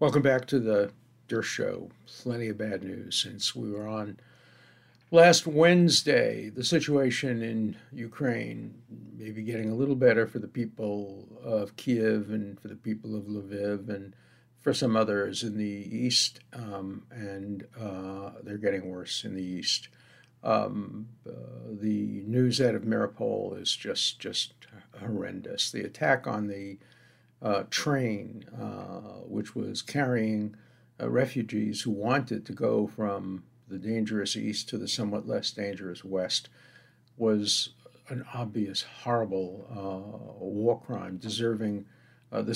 Welcome back to the Dershow. Plenty of bad news since we were on last Wednesday. The situation in Ukraine may be getting a little better for the people of Kiev and for the people of Lviv and for some others in the east, um, and uh, they're getting worse in the east. Um, uh, the news out of Mariupol is just just horrendous. The attack on the uh, train, uh, which was carrying uh, refugees who wanted to go from the dangerous east to the somewhat less dangerous west, was an obvious, horrible uh, war crime deserving uh, the,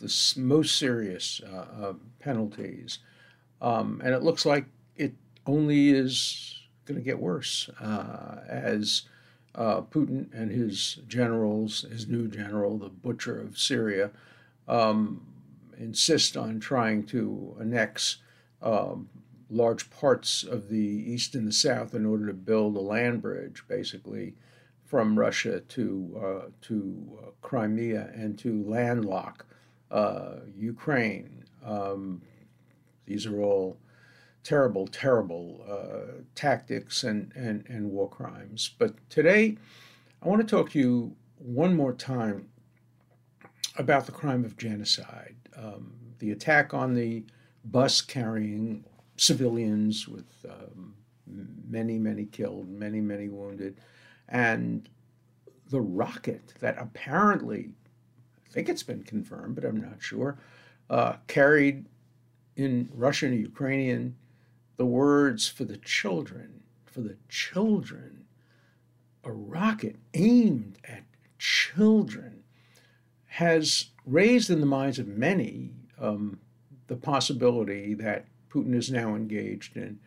the most serious penalties. Um, and it looks like it only is going to get worse as uh, Putin and his generals, his new general, the butcher of Syria, um, insist on trying to annex um, large parts of the east and the south in order to build a land bridge, basically, from Russia to uh, to uh, Crimea and to landlock uh, Ukraine. Um, these are all terrible, terrible uh, tactics and, and, and war crimes. But today, I want to talk to you one more time about the crime of genocide, um, the attack on the bus carrying civilians with um, many, many killed, many, many wounded, and the rocket that apparently, I think it's been confirmed, but I'm not sure, uh, carried in Russian and Ukrainian the words for the children, for the children, a rocket aimed at children has raised in the minds of many um, the possibility that Putin is now engaged in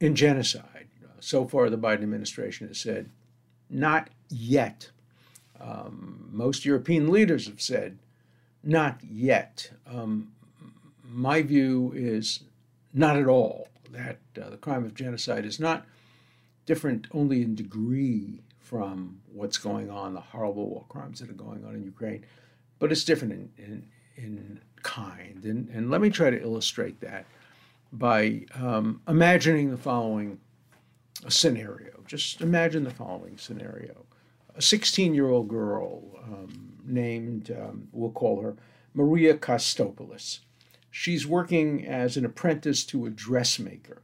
in genocide. so far, the Biden administration has said, not yet. Um, most European leaders have said, not yet. Um, my view is not at all that uh, the crime of genocide is not different only in degree from what's going on, the horrible war crimes that are going on in Ukraine, but it's different in, in, in kind. And, and let me try to illustrate that by um, imagining the following scenario. Just imagine the following scenario. A 16 year old girl um, named, um, we'll call her Maria Kostopoulos she's working as an apprentice to a dressmaker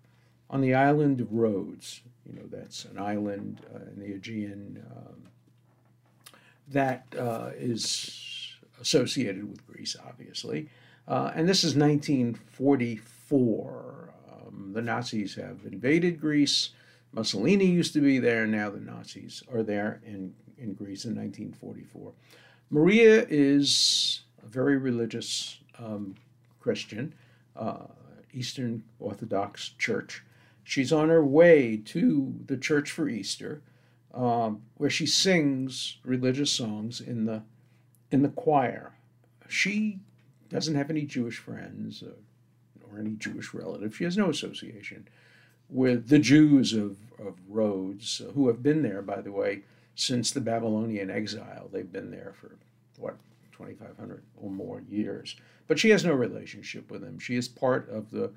on the island of Rhodes. You know, that's an island uh, in the Aegean um, that uh, is associated with Greece, obviously. Uh, and this is 1944. Um, the Nazis have invaded Greece. Mussolini used to be there. Now the Nazis are there in, in Greece in 1944. Maria is a very religious um, Christian, uh, Eastern Orthodox Church. She's on her way to the church for Easter, um, where she sings religious songs in the in the choir. She doesn't have any Jewish friends or, or any Jewish relatives. She has no association with the Jews of, of Rhodes, uh, who have been there, by the way, since the Babylonian exile. They've been there for, what, 2,500 or more years. But she has no relationship with him. She is part of the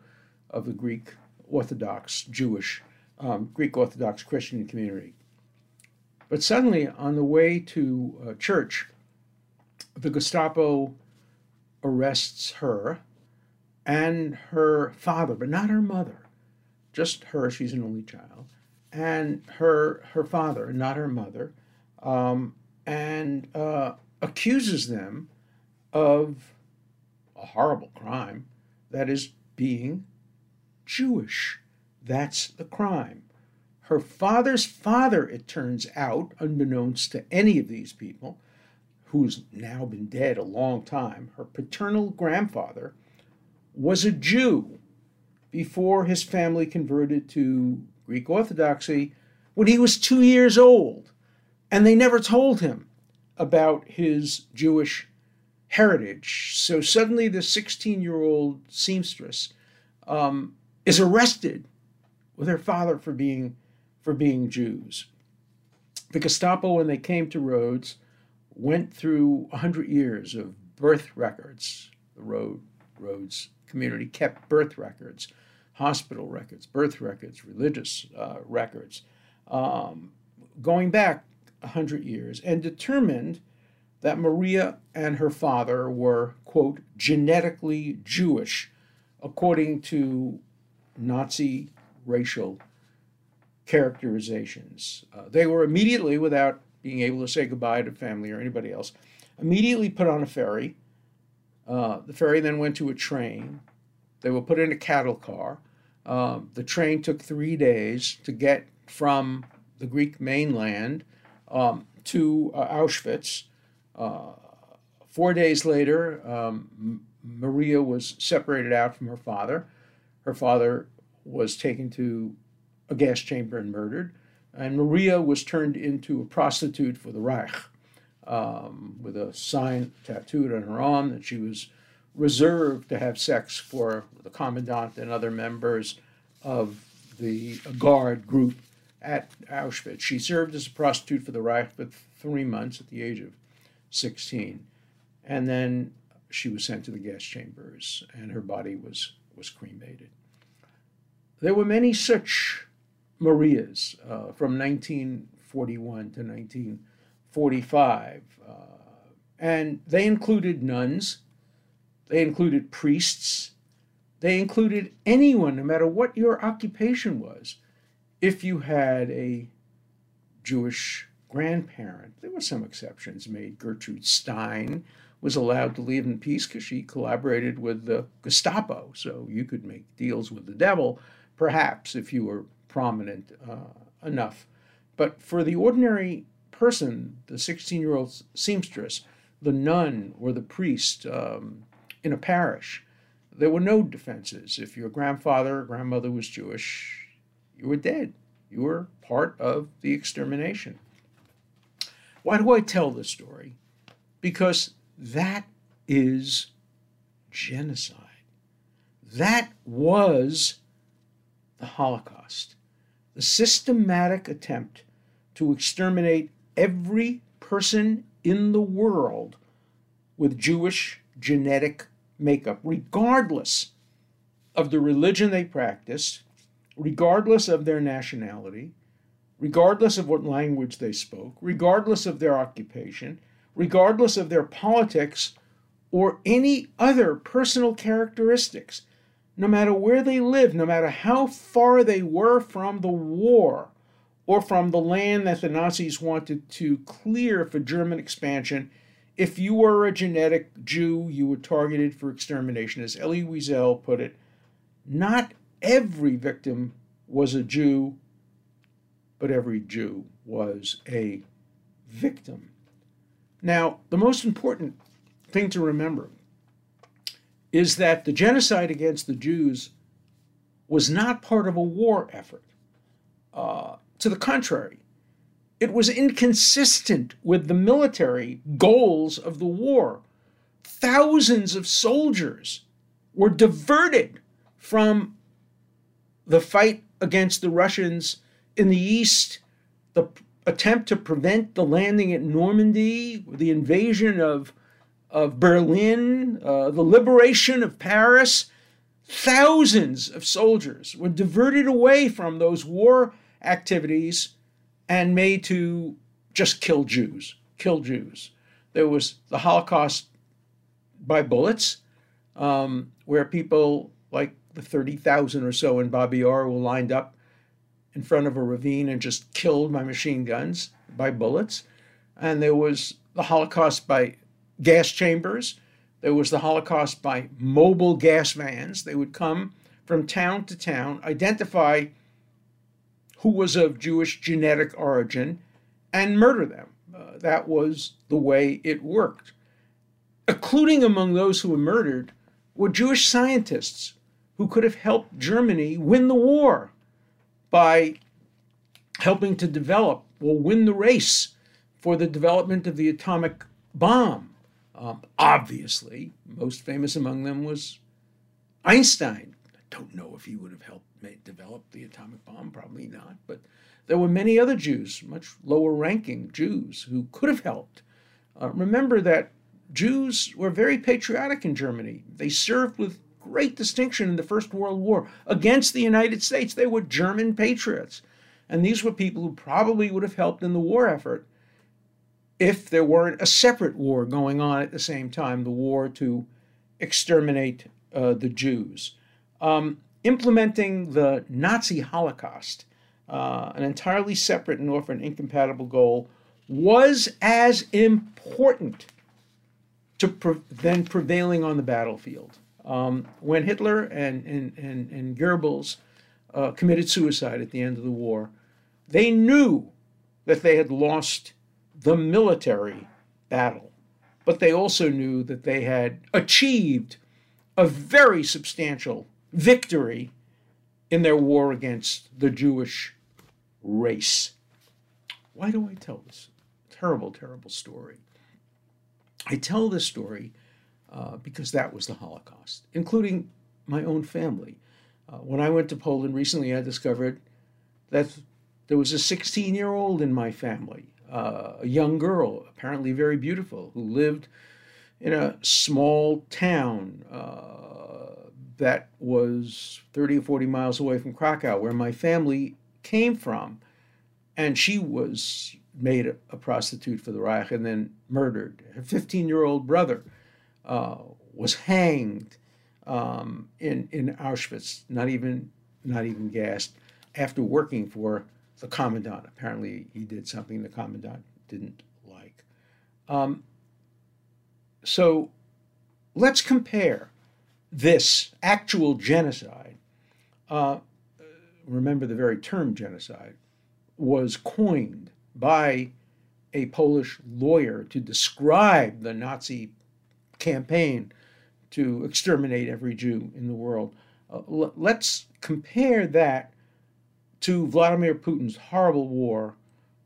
of the Greek Orthodox Jewish, um, Greek Orthodox Christian community. But suddenly, on the way to uh, church, the Gestapo arrests her and her father, but not her mother, just her. She's an only child, and her her father, not her mother, um, and uh, accuses them of a horrible crime that is being Jewish. That's the crime. Her father's father, it turns out, unbeknownst to any of these people, who's now been dead a long time, her paternal grandfather was a Jew before his family converted to Greek Orthodoxy when he was two years old. And they never told him about his Jewish heritage. So suddenly, the 16 year old seamstress um, is arrested with her father for being, for being Jews. The Gestapo, when they came to Rhodes, went through 100 years of birth records. The Rhodes community kept birth records, hospital records, birth records, religious uh, records, um, going back 100 years, and determined that Maria and her father were, quote, genetically Jewish, according to Nazi racial characterizations. Uh, they were immediately, without being able to say goodbye to family or anybody else, immediately put on a ferry. Uh, the ferry then went to a train. They were put in a cattle car. Um, the train took three days to get from the Greek mainland um, to uh, Auschwitz. Uh, four days later, um, Maria was separated out from her father. Her father was taken to a gas chamber and murdered, and Maria was turned into a prostitute for the Reich, um, with a sign tattooed on her arm that she was reserved to have sex for the commandant and other members of the guard group at Auschwitz. She served as a prostitute for the Reich for three months at the age of 16. And then she was sent to the gas chambers and her body was, was cremated. There were many such Marias uh, from 1941 to 1945. Uh, and they included nuns, they included priests, they included anyone, no matter what your occupation was. If you had a Jewish grandparent, there were some exceptions made. Gertrude Stein was allowed to leave in peace because she collaborated with the Gestapo. So you could make deals with the devil, perhaps, if you were prominent uh, enough. But for the ordinary person, the 16 year old seamstress, the nun, or the priest um, in a parish, there were no defenses. If your grandfather or grandmother was Jewish, you were dead. You were part of the extermination. Why do I tell this story? Because that is genocide. That was the Holocaust, the systematic attempt to exterminate every person in the world with Jewish genetic makeup, regardless of the religion they practiced, regardless of their nationality, regardless of what language they spoke, regardless of their occupation, regardless of their politics or any other personal characteristics, no matter where they lived, no matter how far they were from the war or from the land that the Nazis wanted to clear for German expansion. If you were a genetic Jew, you were targeted for extermination. As Elie Wiesel put it, not every victim was a Jew, but every Jew was a victim. Now, the most important thing to remember is that the genocide against the Jews was not part of a war effort. Uh, to the contrary, it was inconsistent with the military goals of the war. Thousands of soldiers were diverted from the fight against the Russians in the east, the attempt to prevent the landing at Normandy, the invasion of, of Berlin, uh, the liberation of Paris. Thousands of soldiers were diverted away from those war activities and made to just kill Jews, kill Jews. There was the Holocaust by bullets, um, where people like the 30,000 or so in Babi Yar were lined up in front of a ravine and just killed by machine guns, by bullets. And there was the Holocaust by gas chambers. There was the Holocaust by mobile gas vans. They would come from town to town, identify who was of Jewish genetic origin, and murder them. Uh, that was the way it worked. Including among those who were murdered were Jewish scientists who could have helped Germany win the war by helping to develop or win the race for the development of the atomic bomb. Um, obviously, most famous among them was Einstein. I don't know if he would have helped make, develop the atomic bomb, probably not, but there were many other Jews, much lower ranking Jews, who could have helped. Uh, remember that Jews were very patriotic in Germany. They served with great distinction in the First World War against the United States. They were German patriots. And these were people who probably would have helped in the war effort if there weren't a separate war going on at the same time the war to exterminate uh, the Jews. Um, implementing the Nazi Holocaust, uh, an entirely separate and often incompatible goal, was as important to pre- prevailing on the battlefield. Um, when Hitler and, and, and, and Goebbels uh, committed suicide at the end of the war, they knew that they had lost the military battle, but they also knew that they had achieved a very substantial victory in their war against the Jewish race. Why do I tell this terrible, terrible story? I tell this story uh, because that was the Holocaust, including my own family. Uh, when I went to Poland recently, I discovered that there was a 16 year old in my family, uh, a young girl, apparently very beautiful, who lived in a small town uh, that was 30 or 40 miles away from Krakow, where my family came from. And she was made a, prostitute for the Reich and then murdered. Her 15 year old brother uh, was hanged um, in, in Auschwitz, not even, not even gassed, after working for the commandant. Apparently, he did something the commandant didn't like. Um, so let's compare this actual genocide. Uh, remember, the very term genocide was coined by a Polish lawyer to describe the Nazi campaign to exterminate every Jew in the world. Uh, l- let's compare that to Vladimir Putin's horrible war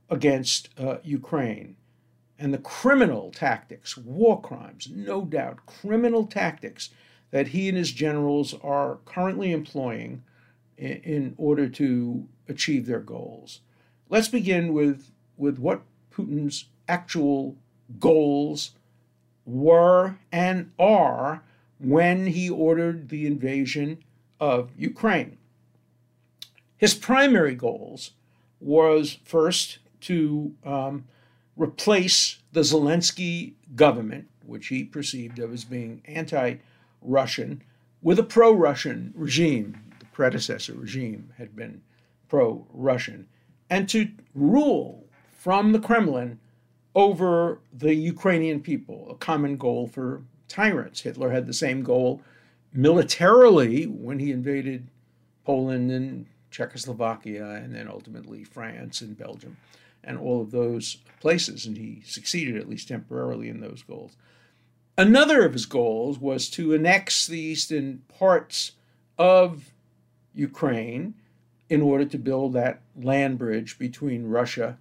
against uh, Ukraine and the criminal tactics, war crimes, no doubt, criminal tactics that he and his generals are currently employing in, in order to achieve their goals. Let's begin with, with what Putin's actual goals were and are when he ordered the invasion of Ukraine. His primary goals was first to um, replace the Zelensky government, which he perceived of as being anti Russian, with a pro Russian regime. The predecessor regime had been pro Russian, and to rule from the Kremlin over the Ukrainian people, a common goal for tyrants. Hitler had the same goal militarily when he invaded Poland and Czechoslovakia and then ultimately France and Belgium and all of those places. And he succeeded, at least temporarily, in those goals. Another of his goals was to annex the eastern parts of Ukraine in order to build that land bridge between Russia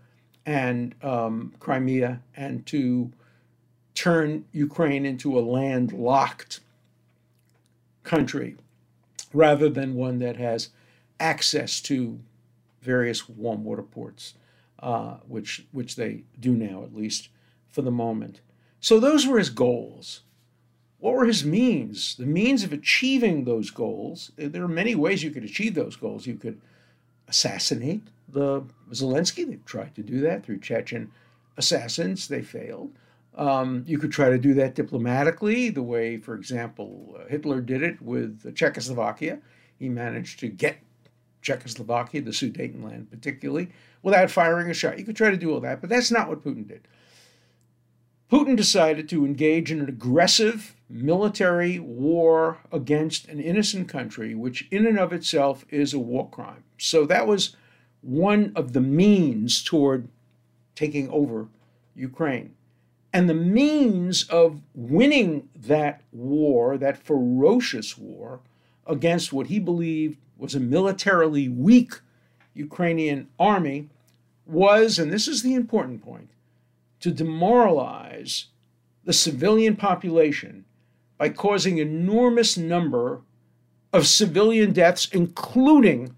and um, Crimea and to turn Ukraine into a landlocked country rather than one that has access to various warm water ports, uh, which which they do now at least for the moment. So those were his goals. What were his means? The means of achieving those goals. There are many ways you could achieve those goals. You could assassinate the Zelensky. They tried to do that through Chechen assassins. They failed. Um, you could try to do that diplomatically, the way, for example, uh, Hitler did it with Czechoslovakia. He managed to get Czechoslovakia, the Sudetenland particularly, without firing a shot. You could try to do all that, but that's not what Putin did. Putin decided to engage in an aggressive military war against an innocent country, which in and of itself is a war crime. So that was one of the means toward taking over Ukraine. And the means of winning that war, that ferocious war, against what he believed was a militarily weak Ukrainian army was, and this is the important point, to demoralize the civilian population by causing enormous number of civilian deaths, including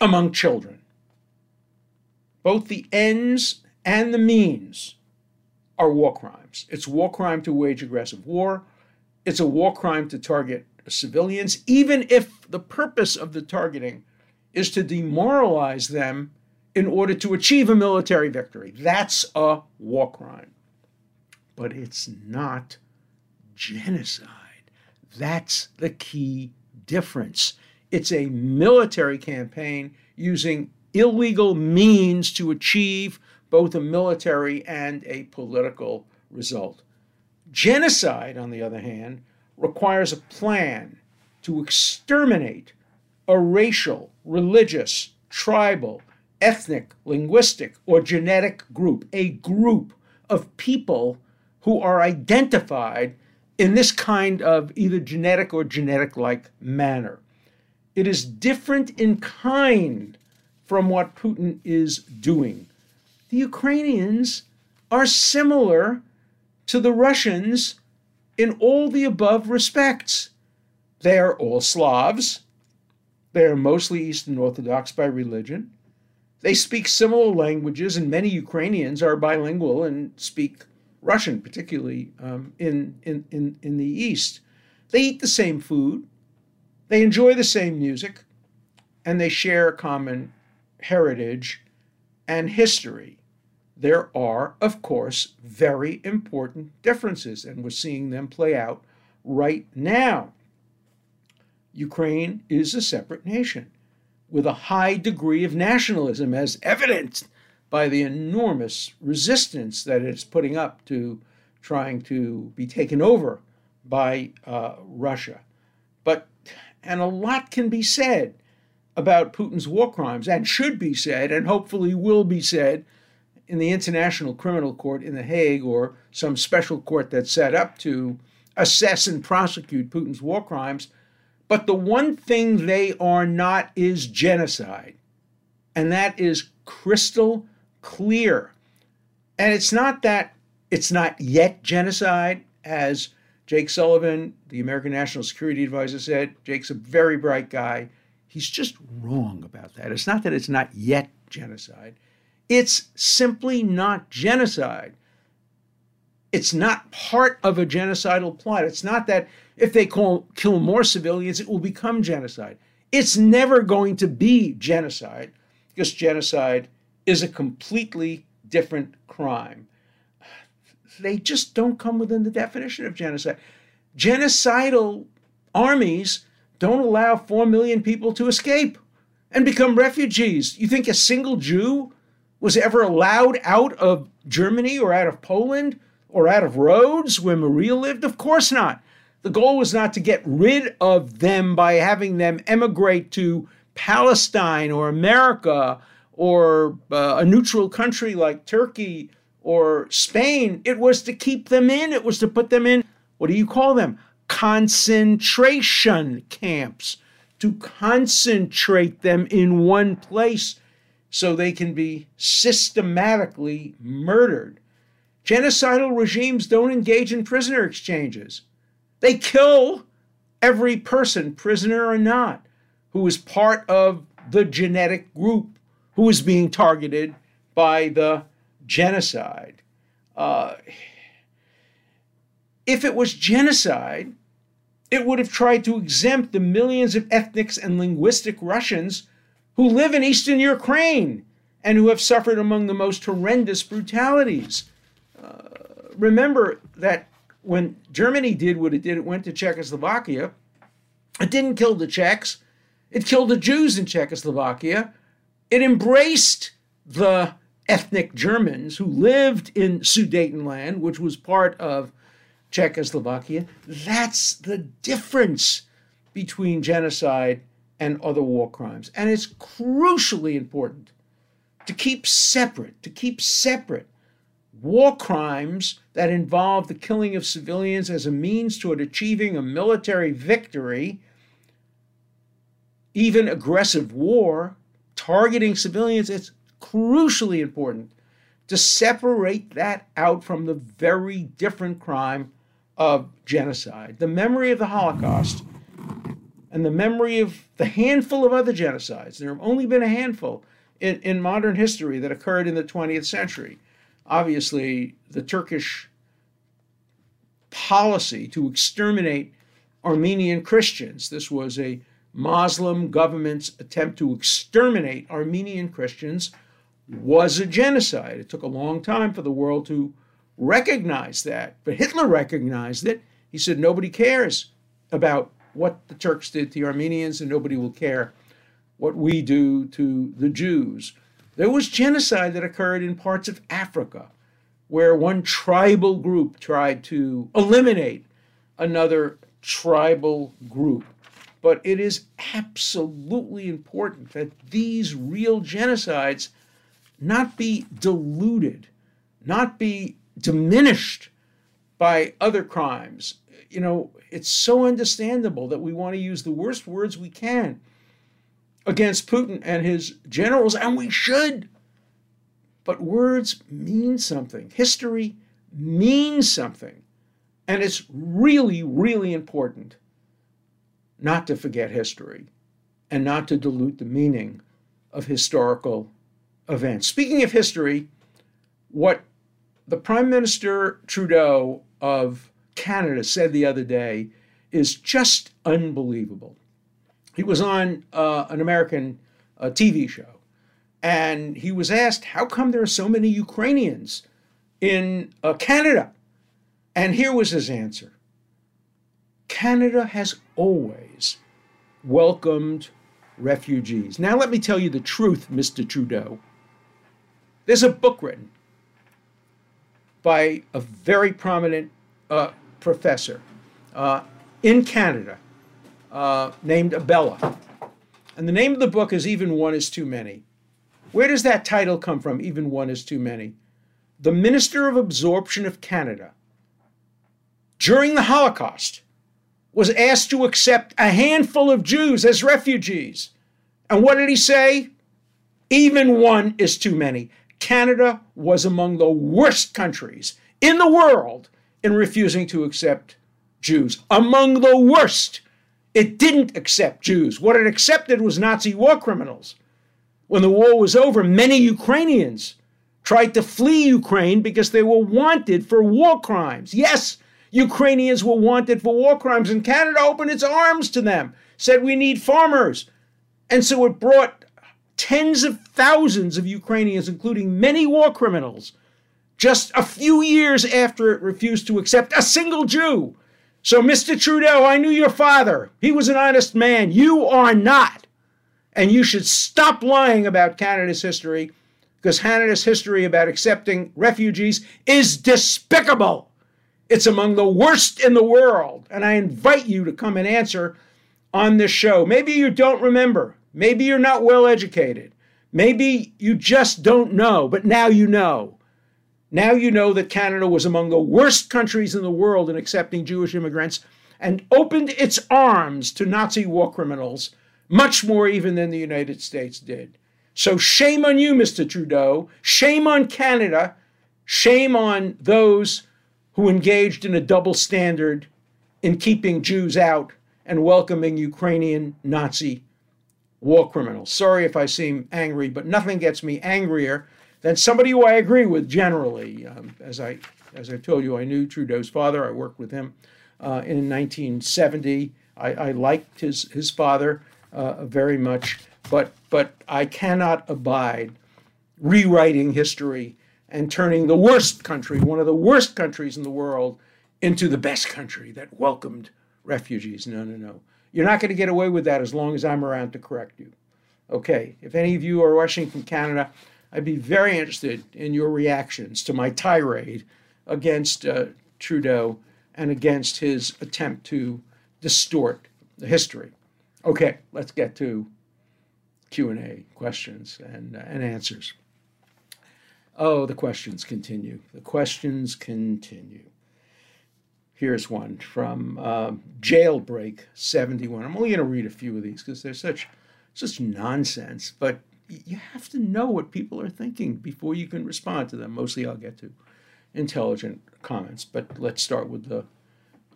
among children. Both the ends and the means are war crimes. It's war crime to wage aggressive war. It's a war crime to target civilians, even if the purpose of the targeting is to demoralize them in order to achieve a military victory. That's a war crime. But it's not genocide. That's the key difference. It's a military campaign using illegal means to achieve both a military and a political result. Genocide, on the other hand, requires a plan to exterminate a racial, religious, tribal, ethnic, linguistic, or genetic group, a group of people who are identified in this kind of either genetic or genetic like manner. It is different in kind from what Putin is doing. The Ukrainians are similar to the Russians in all the above respects. They are all Slavs. They are mostly Eastern Orthodox by religion. They speak similar languages, and many Ukrainians are bilingual and speak Russian, particularly um, in, in, in, in the East. They eat the same food, they enjoy the same music, and they share a common heritage and history. There are, of course, very important differences, and we're seeing them play out right now. Ukraine is a separate nation with a high degree of nationalism, as evidenced by the enormous resistance that it's putting up to trying to be taken over by uh, Russia. But, and a lot can be said about Putin's war crimes, and should be said, and hopefully will be said in the International Criminal Court in The Hague or some special court that's set up to assess and prosecute Putin's war crimes. But the one thing they are not is genocide. And that is crystal clear. And it's not that it's not yet genocide, as Jake Sullivan, the American National Security Advisor, said. Jake's a very bright guy. He's just wrong about that. It's not that it's not yet genocide, it's simply not genocide. It's not part of a genocidal plot. It's not that if they call, kill more civilians, it will become genocide. It's never going to be genocide because genocide is a completely different crime. They just don't come within the definition of genocide. Genocidal armies don't allow 4 million people to escape and become refugees. You think a single Jew was ever allowed out of Germany or out of Poland or out of Rhodes where Maria lived? Of course not. The goal was not to get rid of them by having them emigrate to Palestine or America or uh, a neutral country like Turkey or Spain. It was to keep them in, it was to put them in, what do you call them? Concentration camps, to concentrate them in one place so they can be systematically murdered. Genocidal regimes don't engage in prisoner exchanges. They kill every person, prisoner or not, who is part of the genetic group who is being targeted by the genocide. Uh, if it was genocide, it would have tried to exempt the millions of ethnic and linguistic Russians who live in eastern Ukraine and who have suffered among the most horrendous brutalities. Uh, remember that when Germany did what it did, it went to Czechoslovakia. It didn't kill the Czechs, it killed the Jews in Czechoslovakia it embraced the ethnic Germans who lived in Sudetenland, which was part of Czechoslovakia. That's the difference between genocide and other war crimes. And it's crucially important to keep separate, to keep separate war crimes that involve the killing of civilians as a means toward achieving a military victory, even aggressive war, targeting civilians, it's crucially important to separate that out from the very different crime of genocide. The memory of the Holocaust and the memory of the handful of other genocides, there have only been a handful in, in modern history that occurred in the 20th century. Obviously, the Turkish policy to exterminate Armenian Christians. This was a Muslim government's attempt to exterminate Armenian Christians was a genocide. It took a long time for the world to recognize that, but Hitler recognized it. He said nobody cares about what the Turks did to the Armenians, and nobody will care what we do to the Jews. There was genocide that occurred in parts of Africa where one tribal group tried to eliminate another tribal group. But it is absolutely important that these real genocides not be diluted, not be diminished by other crimes. You know, it's so understandable that we want to use the worst words we can against Putin and his generals, and we should. But words mean something. History means something. And it's really, really important not to forget history and not to dilute the meaning of historical events. Speaking of history, what the Prime Minister Trudeau of Canada said the other day is just unbelievable. He was on uh, an American uh, TV show and he was asked, How come there are so many Ukrainians in uh, Canada? And here was his answer Canada has always welcomed refugees. Now, let me tell you the truth, Mr. Trudeau. There's a book written by a very prominent uh, professor uh, in Canada uh, named Abella. And the name of the book is Even One is Too Many. Where does that title come from? Even One is Too Many. The Minister of Absorption of Canada, during the Holocaust, was asked to accept a handful of Jews as refugees. And what did he say? Even one is too many. Canada was among the worst countries in the world in refusing to accept Jews. Among the worst. It didn't accept Jews. What it accepted was Nazi war criminals. When the war was over, many Ukrainians tried to flee Ukraine because they were wanted for war crimes. Yes, Ukrainians were wanted for war crimes, and Canada opened its arms to them, said, We need farmers. And so it brought tens of thousands of Ukrainians, including many war criminals, just a few years after it refused to accept a single Jew. So, Mr. Trudeau, I knew your father. He was an honest man. You are not. And you should stop lying about Canada's history because Canada's history about accepting refugees is despicable. It's among the worst in the world. And I invite you to come and answer on this show. Maybe you don't remember. Maybe you're not well educated. Maybe you just don't know, but now you know. Now you know that Canada was among the worst countries in the world in accepting Jewish immigrants and opened its arms to Nazi war criminals, much more even than the United States did. So shame on you, Mr. Trudeau. Shame on Canada. Shame on those who engaged in a double standard in keeping Jews out and welcoming Ukrainian Nazi war criminals. Sorry if I seem angry, but nothing gets me angrier than somebody who I agree with generally. Um, as I as I told you, I knew Trudeau's father. I worked with him uh, in 1970. I, I, liked his his father uh, very much, but but I cannot abide rewriting history and turning the worst country, one of the worst countries in the world, into the best country that welcomed refugees. No, no, no. You're not going to get away with that as long as I'm around to correct you. Okay, if any of you are watching from Canada, I'd be very interested in your reactions to my tirade against uh, Trudeau and against his attempt to distort the history. Okay, let's get to Q&A, questions and, uh, and answers. Oh, the questions continue. The questions continue. Here's one from uh, Jailbreak 71. I'm only going to read a few of these because they're such such nonsense, but you have to know what people are thinking before you can respond to them. Mostly I'll get to intelligent comments, but let's start with the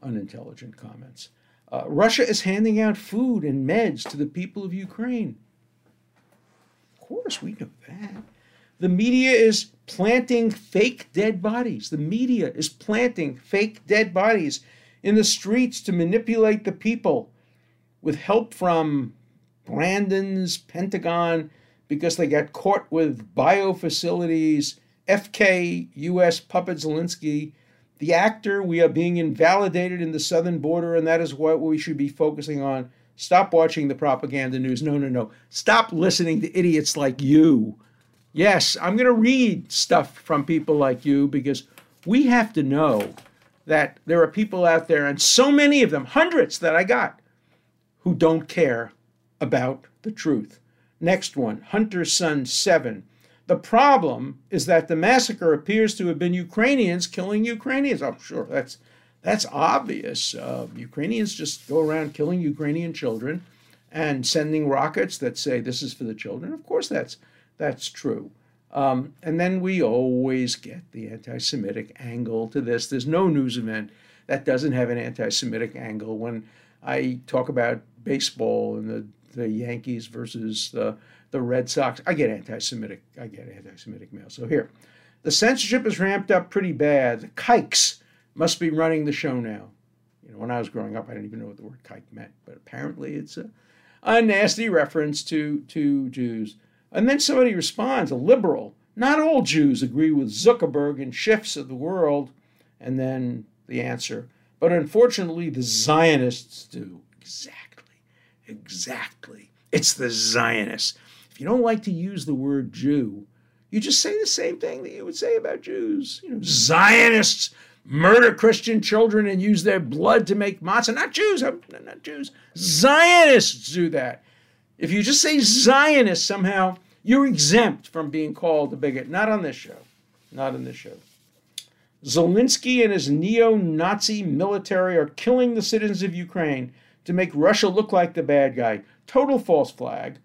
unintelligent comments. Uh, Russia is handing out food and meds to the people of Ukraine. Of course, we know that. The media is planting fake dead bodies. The media is planting fake dead bodies in the streets to manipulate the people with help from Brandon's Pentagon because they got caught with bio facilities, FK US puppet Zelensky, the actor. We are being invalidated in the southern border, and that is what we should be focusing on. Stop watching the propaganda news. No, no, no. Stop listening to idiots like you. Yes, I'm going to read stuff from people like you because we have to know that there are people out there, and so many of them, hundreds that I got, who don't care about the truth. Next one Hunter's Son 7. The problem is that the massacre appears to have been Ukrainians killing Ukrainians. I'm sure that's that's obvious. Uh, Ukrainians just go around killing Ukrainian children and sending rockets that say this is for the children. Of course, that's that's true. Um, and then we always get the anti-Semitic angle to this. There's no news event that doesn't have an anti-Semitic angle. When I talk about baseball and the the Yankees versus the the Red Sox. I get anti-Semitic. I get anti-Semitic mail. So here, the censorship is ramped up pretty bad. The kikes must be running the show now. You know, when I was growing up, I didn't even know what the word kike meant, but apparently it's a, a nasty reference to to Jews. And then somebody responds, a liberal. Not all Jews agree with Zuckerberg and shifts of the world. And then the answer, but unfortunately, the Zionists do. Exactly. Exactly. It's the Zionists. If you don't like to use the word Jew, you just say the same thing that you would say about Jews. You know, Zionists murder Christian children and use their blood to make matzah. Not Jews, not Jews. Zionists do that. If you just say Zionist somehow, you're exempt from being called a bigot. Not on this show. Not on this show. Zelensky and his neo Nazi military are killing the citizens of Ukraine to make Russia look like the bad guy. Total false flag.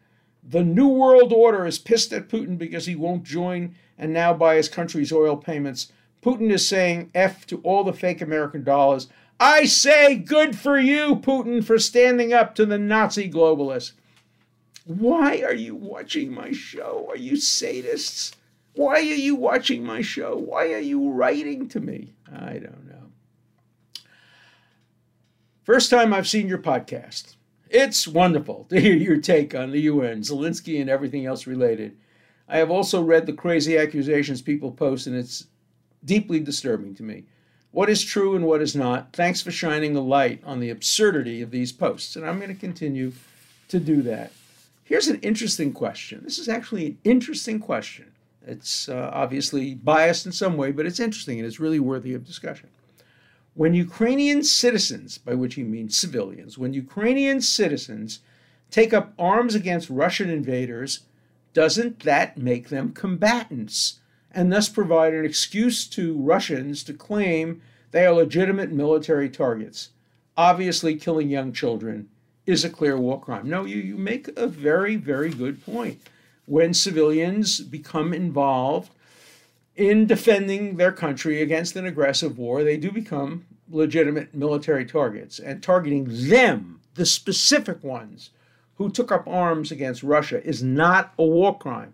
The New World Order is pissed at Putin because he won't join and now buy his country's oil payments. Putin is saying F to all the fake American dollars. I say good for you, Putin, for standing up to the Nazi globalists. Why are you watching my show? Are you sadists? Why are you watching my show? Why are you writing to me? I don't know. First time I've seen your podcast. It's wonderful to hear your take on the UN, Zelensky, and everything else related. I have also read the crazy accusations people post, and it's deeply disturbing to me. What is true and what is not? Thanks for shining a light on the absurdity of these posts, and I'm going to continue to do that. Here's an interesting question. This is actually an interesting question. It's uh, obviously biased in some way, but it's interesting and it's really worthy of discussion. When Ukrainian citizens, by which he means civilians, when Ukrainian citizens take up arms against Russian invaders, doesn't that make them combatants and thus provide an excuse to Russians to claim they are legitimate military targets? Obviously, killing young children is a clear war crime. No, you, you make a very, very good point. When civilians become involved in defending their country against an aggressive war, they do become legitimate military targets. And targeting them, the specific ones who took up arms against Russia, is not a war crime.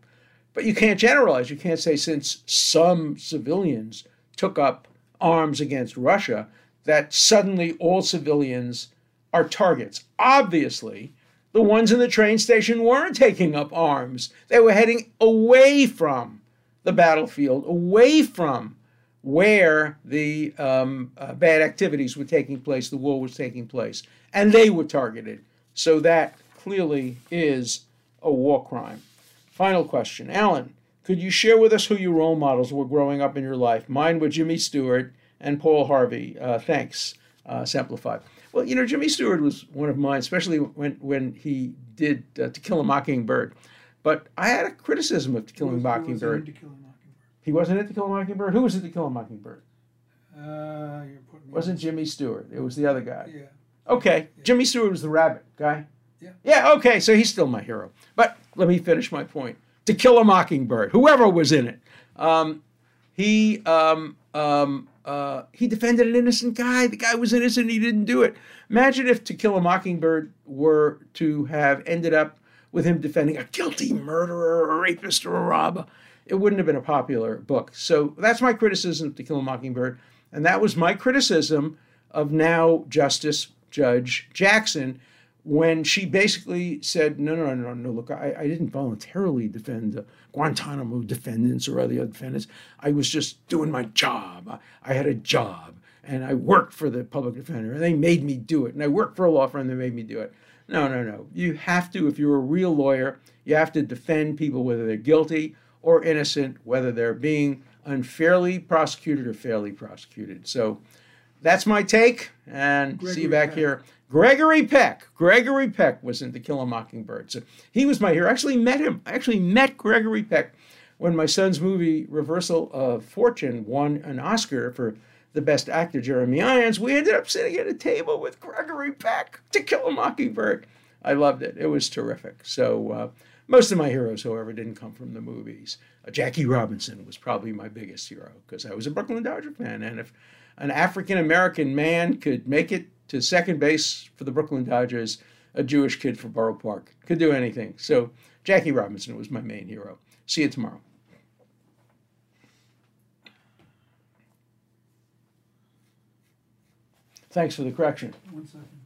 But you can't generalize. You can't say since some civilians took up arms against Russia, that suddenly all civilians are targets. Obviously, the ones in the train station weren't taking up arms, they were heading away from the battlefield, away from where the um, uh, bad activities were taking place, the war was taking place, and they were targeted. So that clearly is a war crime. Final question Alan, could you share with us who your role models were growing up in your life? Mine were Jimmy Stewart and Paul Harvey. Uh, thanks, uh. Well, you know, Jimmy Stewart was one of mine, especially when, when he did uh, To Kill a Mockingbird. But I had a criticism of To Kill a Mockingbird. To Kill a Mockingbird. He wasn't it To Kill a Mockingbird. Who was it To Kill a Mockingbird? Uh, you're putting me Wasn't Jimmy Stewart? It was the other guy. Yeah. Okay, Jimmy Stewart was the rabbit guy. Yeah. Yeah. Okay, so he's still my hero. But let me finish my point. To Kill a Mockingbird, whoever was in it, um, he um, um, uh, he defended an innocent guy. The guy was innocent. He didn't do it. Imagine if To Kill a Mockingbird were to have ended up with him defending a guilty murderer, a rapist, or a robber. it wouldn't have been a popular book. So that's my criticism of To Kill a Mockingbird. And that was my criticism of now Justice Judge Jackson when she basically said, no, no, no, no, look, I, didn't voluntarily defend Guantanamo defendants or other defendants. I was just doing my job. I, had a job and I worked for the public defender and they made me do it. And I worked for a law firm that made me do it. No, no, no. You have to, if you're a real lawyer, you have to defend people whether they're guilty or innocent, whether they're being unfairly prosecuted or fairly prosecuted. So that's my take, and see you back Peck. here. Gregory Peck. Gregory Peck was in To Kill a Mockingbird. So he was my hero. I actually met him. I actually met Gregory Peck when my son's movie Reversal of Fortune won an Oscar for the best actor, Jeremy Irons. We ended up sitting at a table with Gregory Peck to Kill a Mockingbird. I loved it. It was terrific. So uh, most of my heroes, however, didn't come from the movies. Uh, Jackie Robinson was probably my biggest hero because I was a Brooklyn Dodger fan, and if an African American man could make it to second base for the Brooklyn Dodgers, a Jewish kid from Borough Park could do anything. So Jackie Robinson was my main hero. See you tomorrow. Thanks for the correction. One second.